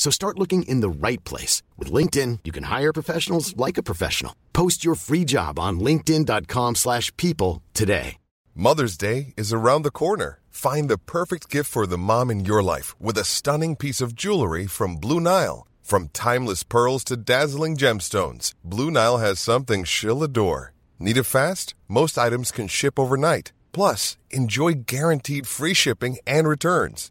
So start looking in the right place. With LinkedIn, you can hire professionals like a professional. Post your free job on linkedin.com slash people today. Mother's Day is around the corner. Find the perfect gift for the mom in your life with a stunning piece of jewelry from Blue Nile. From timeless pearls to dazzling gemstones, Blue Nile has something she'll adore. Need it fast? Most items can ship overnight. Plus, enjoy guaranteed free shipping and returns.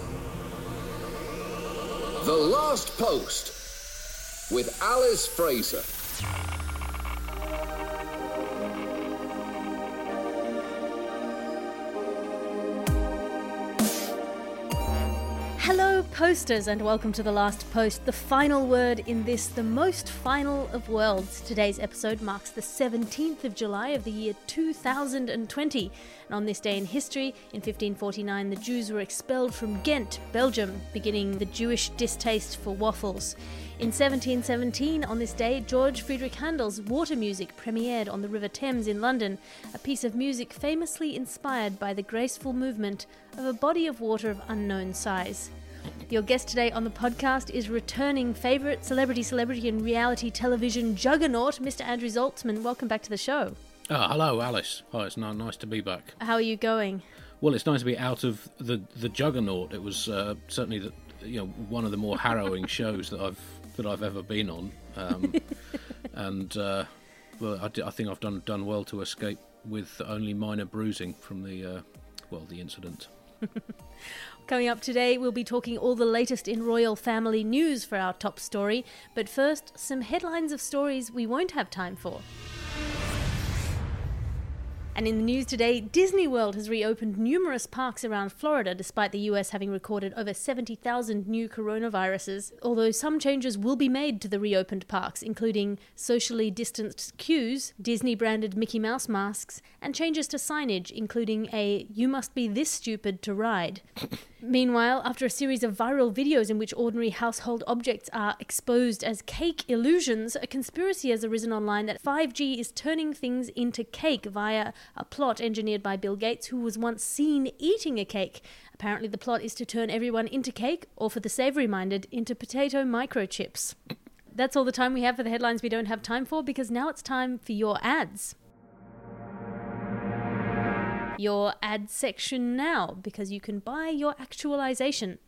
The Last Post with Alice Fraser. Posters, and welcome to the last post, the final word in this, the most final of worlds. Today's episode marks the 17th of July of the year 2020. And on this day in history, in 1549, the Jews were expelled from Ghent, Belgium, beginning the Jewish distaste for waffles. In 1717, on this day, George Friedrich Handel's Water Music premiered on the River Thames in London, a piece of music famously inspired by the graceful movement of a body of water of unknown size. Your guest today on the podcast is returning favourite celebrity, celebrity, and reality television juggernaut, Mr. Andrew Zaltzman. Welcome back to the show. Oh, hello, Alice. Oh, it's nice to be back. How are you going? Well, it's nice to be out of the the juggernaut. It was uh, certainly the, you know one of the more harrowing shows that I've that I've ever been on, um, and uh, well, I, think I've done done well to escape with only minor bruising from the uh, well the incident. Coming up today, we'll be talking all the latest in royal family news for our top story. But first, some headlines of stories we won't have time for. And in the news today, Disney World has reopened numerous parks around Florida despite the US having recorded over 70,000 new coronaviruses. Although some changes will be made to the reopened parks, including socially distanced queues, Disney branded Mickey Mouse masks, and changes to signage, including a You must be this stupid to ride. Meanwhile, after a series of viral videos in which ordinary household objects are exposed as cake illusions, a conspiracy has arisen online that 5G is turning things into cake via a plot engineered by Bill Gates, who was once seen eating a cake. Apparently, the plot is to turn everyone into cake, or for the savory minded, into potato microchips. That's all the time we have for the headlines we don't have time for because now it's time for your ads your ad section now because you can buy your actualization.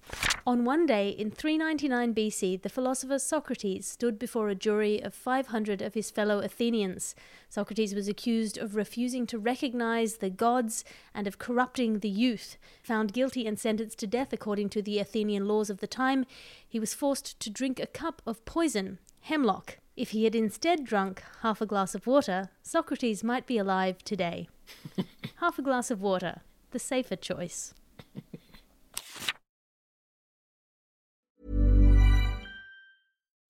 On one day in 399 BC, the philosopher Socrates stood before a jury of 500 of his fellow Athenians. Socrates was accused of refusing to recognize the gods and of corrupting the youth. Found guilty and sentenced to death according to the Athenian laws of the time, he was forced to drink a cup of poison, hemlock. If he had instead drunk half a glass of water, Socrates might be alive today. half a glass of water, the safer choice.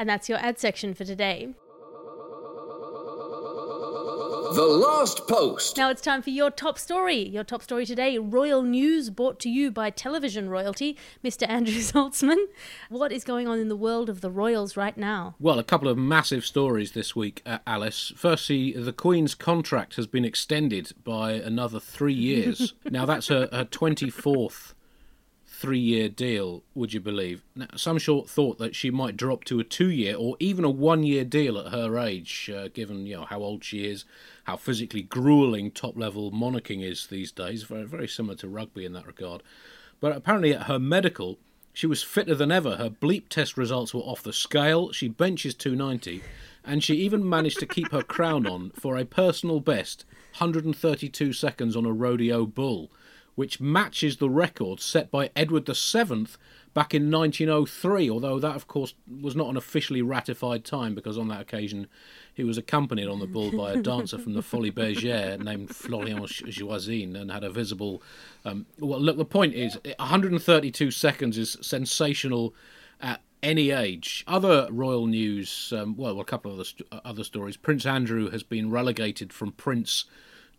And that's your ad section for today. The Last Post. Now it's time for your top story. Your top story today royal news brought to you by television royalty, Mr. Andrew Zaltzman. What is going on in the world of the royals right now? Well, a couple of massive stories this week, uh, Alice. Firstly, the Queen's contract has been extended by another three years. now, that's her, her 24th three year deal, would you believe? Now, some short thought that she might drop to a two year or even a one year deal at her age, uh, given you know how old she is, how physically grueling top level monarching is these days. Very, very similar to rugby in that regard. But apparently, at her medical, she was fitter than ever. Her bleep test results were off the scale. She benches 290, and she even managed to keep her crown on for a personal best 132 seconds on a rodeo bull which matches the record set by Edward VII back in 1903, although that, of course, was not an officially ratified time because on that occasion he was accompanied on the bull by a dancer from the Folies Bergère named Florian Joisine and had a visible. Um, well, look, the point is 132 seconds is sensational at any age. Other royal news, um, well, a couple of other, st- other stories. Prince Andrew has been relegated from prince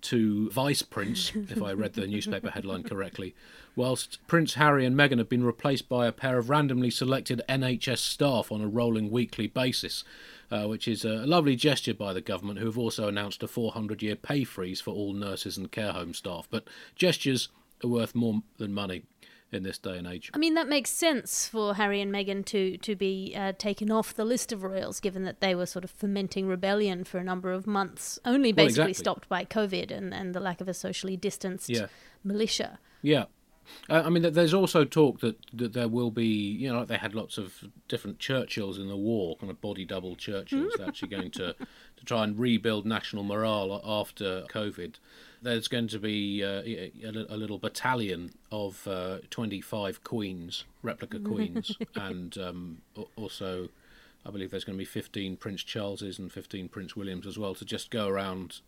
to vice prince, if I read the newspaper headline correctly, whilst Prince Harry and Meghan have been replaced by a pair of randomly selected NHS staff on a rolling weekly basis, uh, which is a lovely gesture by the government, who have also announced a 400 year pay freeze for all nurses and care home staff. But gestures are worth more than money in this day and age. I mean, that makes sense for Harry and Meghan to to be uh, taken off the list of royals, given that they were sort of fomenting rebellion for a number of months, only Well, basically exactly. stopped by COVID and, and the lack of a socially distanced Yeah. militia. Yeah. Uh, I mean, there's also talk that, that there will be, you know, like they had lots of different Churchills in the war, kind of body double Churchills, actually going to, to try and rebuild national morale after COVID. There's going to be uh, a, a little battalion of uh, 25 queens, replica queens, and um, also, I believe there's going to be 15 Prince Charleses and 15 Prince Williams as well to just go around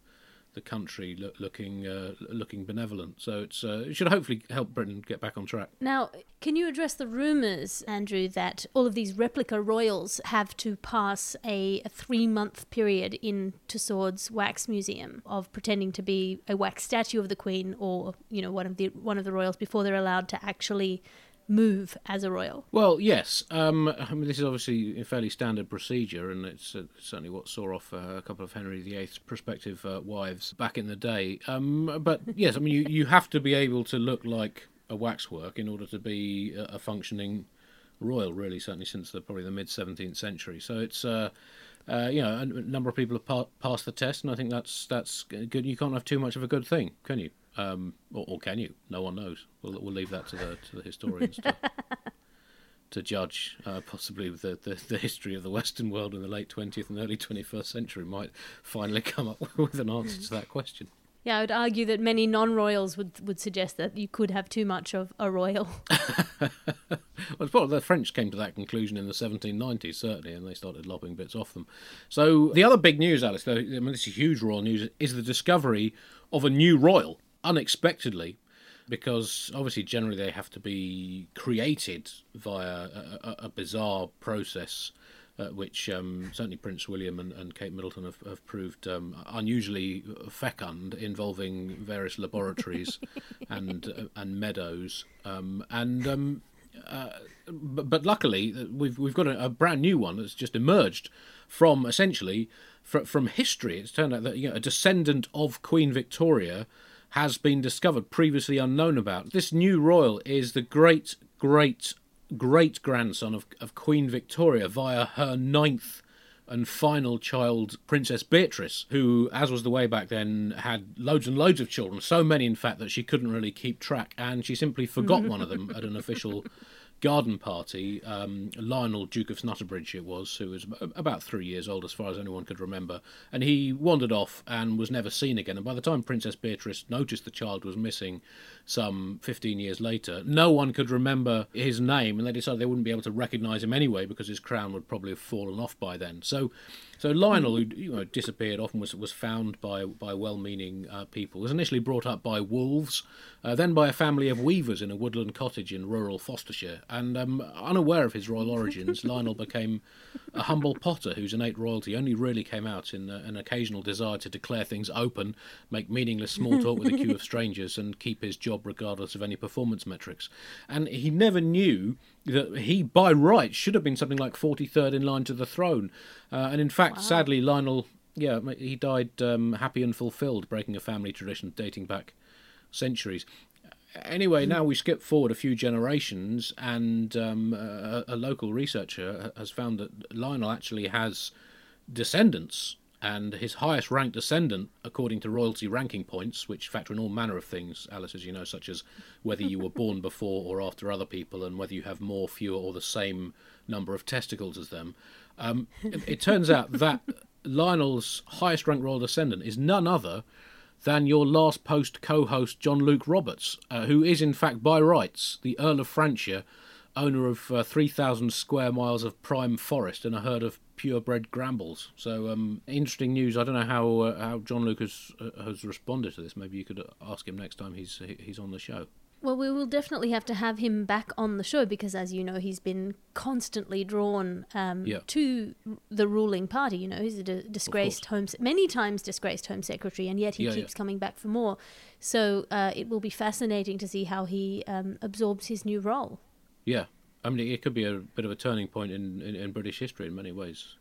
the country look, looking uh, looking benevolent. So it's uh, it should hopefully help Britain get back on track. Now, can you address the rumours, Andrew, that all of these replica royals have to pass a, a three month period in Tussauds Wax Museum of pretending to be a wax statue of the Queen or, you know, one of the one of the royals before they're allowed to actually move as a royal? Well, yes. Um, I mean, this is obviously a fairly standard procedure, and it's uh, certainly what saw off uh, a couple of Henry VIII's prospective uh, wives back in the day. Um, but yes, I mean, you, you have to be able to look like a waxwork in order to be a, a functioning royal. Really, certainly since the probably the mid seventeenth century. So it's. Uh, uh, you know, a number of people have pa- passed the test, and I think that's that's good. You can't have too much of a good thing, can you? Um, or, or can you? No one knows. We'll, we'll leave that to the to the historians to, to judge. Uh, possibly the, the the history of the Western world in the late twentieth and early twenty first century might finally come up with an answer to that question. Yeah, I would argue that many non royals would, would suggest that you could have too much of a royal. Well, the French came to that conclusion in the 1790s, certainly, and they started lopping bits off them. So the other big news, Alice, though, I mean, this is huge royal news, is the discovery of a new royal, unexpectedly, because obviously generally they have to be created via a, a, bizarre process. Uh, which um, certainly Prince William and, and Kate Middleton have, have proved um, unusually fecund, involving various laboratories and uh, and meadows, um, and um, uh, but, but luckily uh, we've we've got a, a brand new one that's just emerged from essentially fr- from history. It's turned out that you know, a descendant of Queen Victoria has been discovered previously unknown about. This new royal is the great great great grandson of, of Queen Victoria via her ninth and final child, Princess Beatrice, who, as was the way back then, had loads and loads of children. So many, in fact, that she couldn't really keep track, and she simply forgot one of them at an official garden party, um, Lionel, Duke of Snutterbridge, it was, who was about three years old as far as anyone could remember, and he wandered off and was never seen again. And by the time Princess Beatrice noticed the child was missing, some 15 years later, no one could remember his name, and they decided they wouldn't be able to recognise him anyway because his crown would probably have fallen off by then. So, so Lionel, who you know disappeared, often was was found by by well-meaning uh, people. Was initially brought up by wolves, uh, then by a family of weavers in a woodland cottage in rural Fostershire, and um, unaware of his royal origins, Lionel became a humble potter whose innate royalty only really came out in uh, an occasional desire to declare things open, make meaningless small talk with a queue of strangers, and keep his job regardless of any performance metrics. And he never knew that he, by right, should have been something like 43rd in line to the throne. Uh, and in fact, wow. sadly, Lionel, yeah, he died um, happy and fulfilled, breaking a family tradition dating back centuries. Anyway, now we skip forward a few generations, and um, a, a local researcher has found that Lionel actually has descendants and his highest ranked descendant, according to royalty ranking points, which factor in all manner of things, Alice, as you know, such as whether you were born before or after other people, and whether you have more, fewer, or the same number of testicles as them. Um, it, it, turns out that Lionel's highest ranked royal descendant is none other than your last post co host, John Luke Roberts, uh, who is, in fact, by rights, the Earl of Franchire owner of uh, 3,000 square miles of prime forest and a herd of purebred grambles. So um, interesting news. I don't know how uh, how John Lucas uh, has responded to this. Maybe you could ask him next time he's he's on the show. Well, we will definitely have to have him back on the show because, as you know, he's been constantly drawn um, yeah. to the ruling party. You know, he's a d- disgraced home, many times disgraced home secretary, and yet he yeah, keeps yeah. coming back for more. So uh, it will be fascinating to see how he um, absorbs his new role. Yeah, I mean, it could be a bit of a turning point in, in, in British history in many ways.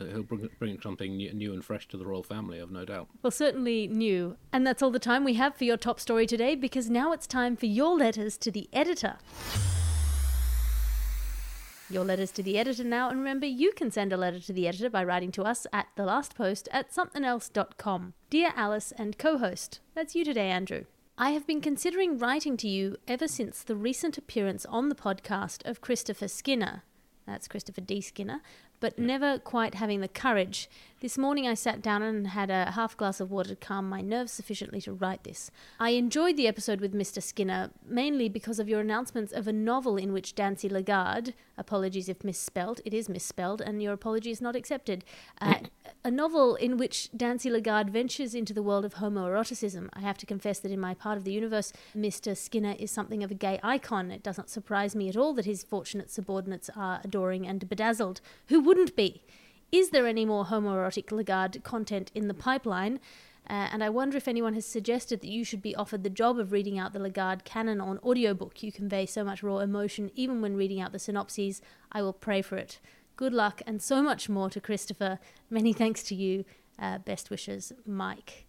Uh, he'll bring, bring something new and fresh to the royal family, I've no doubt. Well, certainly new. And that's all the time we have for your top story today because now it's time for your letters to the editor. Your letters to the editor now, and remember, you can send a letter to the editor by writing to us at the last post at somethingelse.com. Dear Alice and co host, that's you today, Andrew. I have been considering writing to you ever since the recent appearance on the podcast of Christopher Skinner. That's Christopher D. Skinner, but never quite having the courage. This morning I sat down and had a half glass of water to calm my nerves sufficiently to write this. I enjoyed the episode with Mr. Skinner, mainly because of your announcements of a novel in which Dancy Lagarde, apologies if misspelled, it is misspelled, and your apology is not accepted, uh, a novel in which Dancy Lagarde ventures into the world of homoeroticism. I have to confess that in my part of the universe, Mr. Skinner is something of a gay icon. It doesn't surprise me at all that his fortunate subordinates are adoring and bedazzled. Who wouldn't be? Is there any more homoerotic Lagarde content in the pipeline? Uh, and I wonder if anyone has suggested that you should be offered the job of reading out the Lagarde canon on audiobook. You convey so much raw emotion even when reading out the synopses. I will pray for it. Good luck and so much more to Christopher. Many thanks to you. Uh, best wishes, Mike.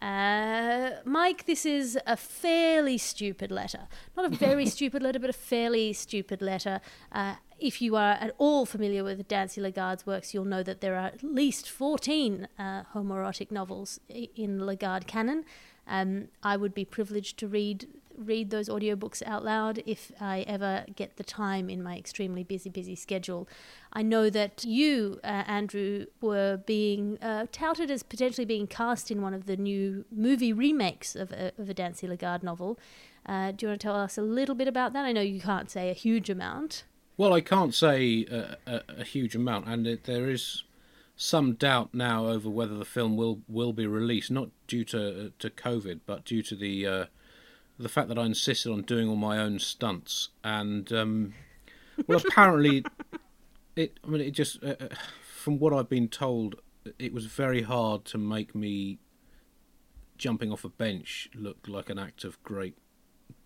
Uh, Mike, this is a fairly stupid letter. Not a very stupid letter, but a fairly stupid letter. Uh, if you are at all familiar with Dancy Lagarde's works, you'll know that there are at least 14 uh, homoerotic novels in Lagarde canon. Um, I would be privileged to read read those audiobooks out loud if I ever get the time in my extremely busy, busy schedule. I know that you, uh, Andrew, were being uh, touted as potentially being cast in one of the new movie remakes of a, of a Dancy Lagarde novel. Uh, do you want to tell us a little bit about that? I know you can't say a huge amount. Well, I can't say a, a, a huge amount, and it, there is some doubt now over whether the film will will be released, not due to to COVID, but due to the uh, the fact that I insisted on doing all my own stunts, and um, well, apparently, it. I mean, it just uh, uh, from what I've been told, it was very hard to make me jumping off a bench look like an act of great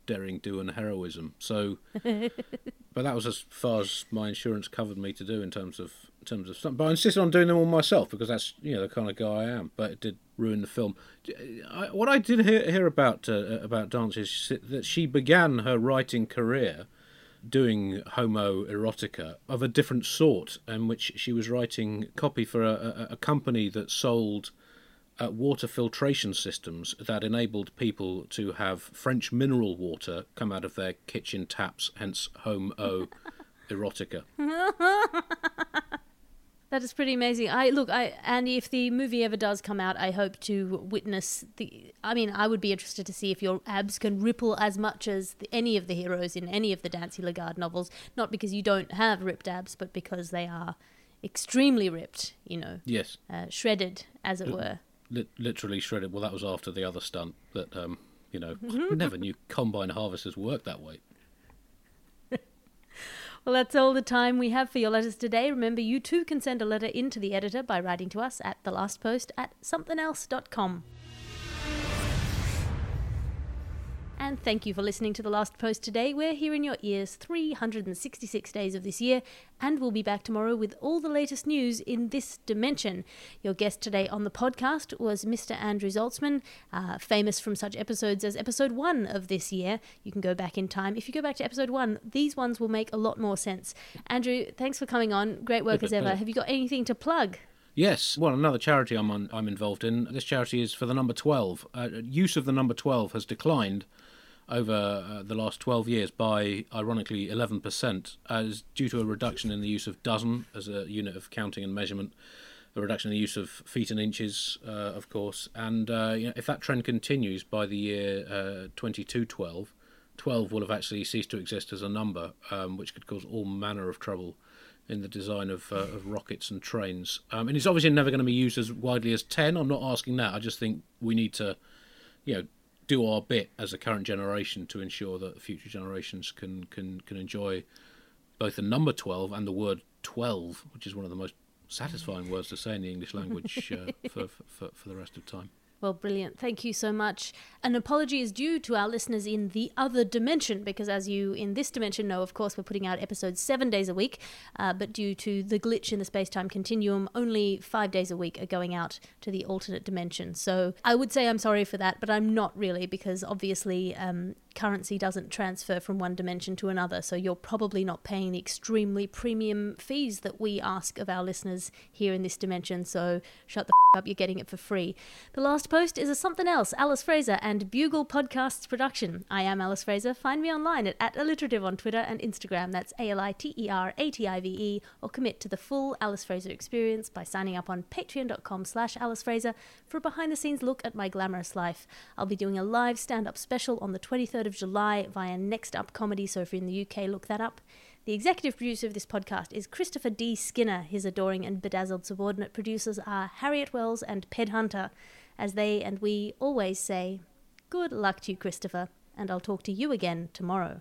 daring do and heroism. So, but that was as far as my insurance covered me to do in terms of in terms of something. But I insisted on doing them all myself because that's you know the kind of guy I am. But it did ruin the film. I, what I did hear, hear about uh, about Dance is that she began her writing career doing homo erotica of a different sort, in which she was writing copy for a, a, a company that sold uh, water filtration systems that enabled people to have French mineral water come out of their kitchen taps, hence home o erotica. That is pretty amazing. I look, I and if the movie ever does come out, I hope to witness the. I mean, I would be interested to see if your abs can ripple as much as the, any of the heroes in any of the Dancy Lagarde novels. Not because you don't have ripped abs, but because they are extremely ripped. You know, Yes, uh, shredded, as it were. li- literally shredded. Well, that was after the other stunt that, um, you know, I never knew combine harvesters worked that way. Well, that's all the time we have for your letters today. Remember, you too can send a letter in to the editor by writing to us at thelastpost at somethingelse.com. And thank you for listening to The Last Post today. We're here in your ears 366 days of this year, and we'll be back tomorrow with all the latest news in this dimension. Your guest today on the podcast was Mr. Andrew Zaltzman, uh, famous from such episodes as episode one of this year. You can go back in time. If you go back to episode one, these ones will make a lot more sense. Andrew, thanks for coming on. Great work as ever. Have you got anything to plug? Yes, well, another charity I'm on, I'm involved in. This charity is for the number 12. Uh, use of the number 12 has declined over uh, the last 12 years by, ironically, 11%, as due to a reduction in the use of dozen as a unit of counting and measurement, a reduction in the use of feet and inches, uh, of course. And uh, you know, if that trend continues by the year uh, 2212, 12 will have actually ceased to exist as a number, um, which could cause all manner of trouble in the design of, uh, of rockets and trains. Um, and it's obviously never going to be used as widely as 10. I'm not asking that. I just think we need to, you know, do our bit as a current generation to ensure that future generations can, can, can enjoy both the number 12 and the word 12, which is one of the most satisfying words to say in the English language uh, for, for, for the rest of time. Well, brilliant. Thank you so much. An apology is due to our listeners in the other dimension, because as you in this dimension know, of course, we're putting out episodes seven days a week, uh, but due to the glitch in the space time continuum, only five days a week are going out to the alternate dimension. So I would say I'm sorry for that, but I'm not really, because obviously um, currency doesn't transfer from one dimension to another. So you're probably not paying the extremely premium fees that we ask of our listeners here in this dimension. So shut the f- up, you're getting it for free. The last post is a something else, Alice Fraser and Bugle Podcasts production. I am Alice Fraser. Find me online at, at alliterative on Twitter and Instagram. That's A L I T E R A T I V E. Or commit to the full Alice Fraser experience by signing up on patreon.com slash Alice Fraser for a behind the scenes look at my glamorous life. I'll be doing a live stand up special on the 23rd of July via Next Up Comedy. So if you're in the UK, look that up. The executive producer of this podcast is Christopher D. Skinner. His adoring and bedazzled subordinate producers are Harriet Wells and Ped Hunter. As they and we always say, good luck to you, Christopher, and I'll talk to you again tomorrow.